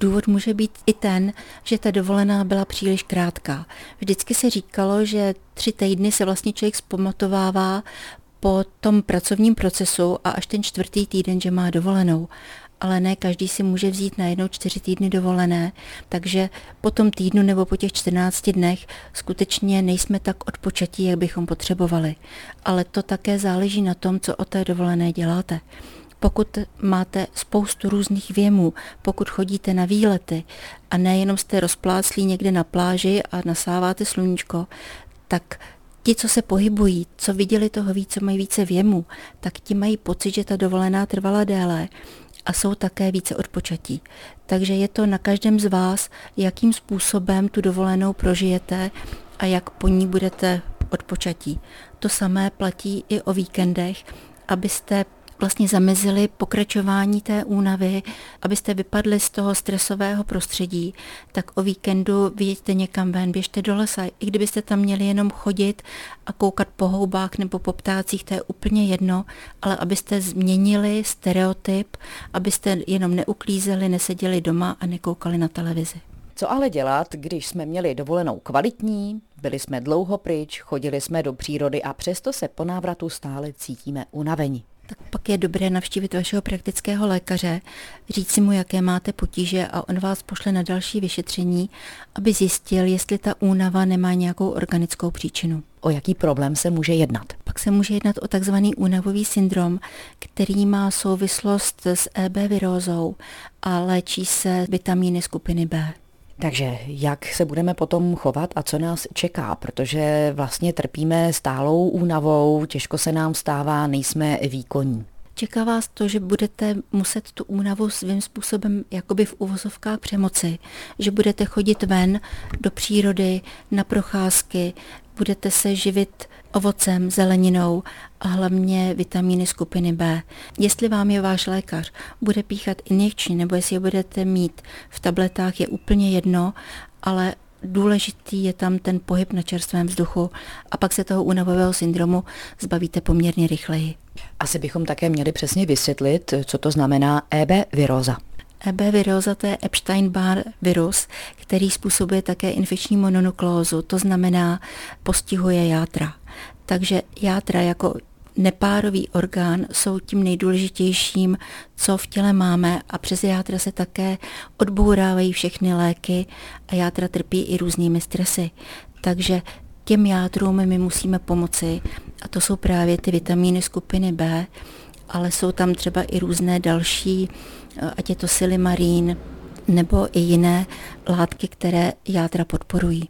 Důvod může být i ten, že ta dovolená byla příliš krátká. Vždycky se říkalo, že tři týdny se vlastně člověk zpamatovává po tom pracovním procesu a až ten čtvrtý týden, že má dovolenou. Ale ne každý si může vzít na jednou čtyři týdny dovolené, takže po tom týdnu nebo po těch 14 dnech skutečně nejsme tak odpočatí, jak bychom potřebovali. Ale to také záleží na tom, co o té dovolené děláte pokud máte spoustu různých věmů, pokud chodíte na výlety a nejenom jste rozpláclí někde na pláži a nasáváte sluníčko, tak ti, co se pohybují, co viděli toho víc, co mají více věmu, tak ti mají pocit, že ta dovolená trvala déle a jsou také více odpočatí. Takže je to na každém z vás, jakým způsobem tu dovolenou prožijete a jak po ní budete odpočatí. To samé platí i o víkendech, abyste vlastně zamezili pokračování té únavy, abyste vypadli z toho stresového prostředí, tak o víkendu vyjeďte někam ven, běžte do lesa. I kdybyste tam měli jenom chodit a koukat po houbách nebo po ptácích, to je úplně jedno, ale abyste změnili stereotyp, abyste jenom neuklízeli, neseděli doma a nekoukali na televizi. Co ale dělat, když jsme měli dovolenou kvalitní, byli jsme dlouho pryč, chodili jsme do přírody a přesto se po návratu stále cítíme unavení? Tak pak je dobré navštívit vašeho praktického lékaře, říct si mu, jaké máte potíže a on vás pošle na další vyšetření, aby zjistil, jestli ta únava nemá nějakou organickou příčinu. O jaký problém se může jednat? Pak se může jednat o takzvaný únavový syndrom, který má souvislost s EB virózou a léčí se vitamíny skupiny B. Takže jak se budeme potom chovat a co nás čeká, protože vlastně trpíme stálou únavou, těžko se nám stává, nejsme výkonní. Čeká vás to, že budete muset tu únavu svým způsobem jakoby v uvozovkách přemoci, že budete chodit ven do přírody, na procházky, budete se živit ovocem, zeleninou a hlavně vitamíny skupiny B. Jestli vám je váš lékař bude píchat injekční nebo jestli je budete mít v tabletách, je úplně jedno, ale důležitý je tam ten pohyb na čerstvém vzduchu a pak se toho únavového syndromu zbavíte poměrně rychleji. Asi bychom také měli přesně vysvětlit, co to znamená EB viróza. EB viróza to je Epstein-Barr virus, který způsobuje také infekční mononuklózu, to znamená postihuje játra. Takže játra jako nepárový orgán jsou tím nejdůležitějším, co v těle máme a přes játra se také odbourávají všechny léky a játra trpí i různými stresy. Takže těm játrům my musíme pomoci a to jsou právě ty vitamíny skupiny B, ale jsou tam třeba i různé další, ať je to silimarín nebo i jiné látky, které játra podporují.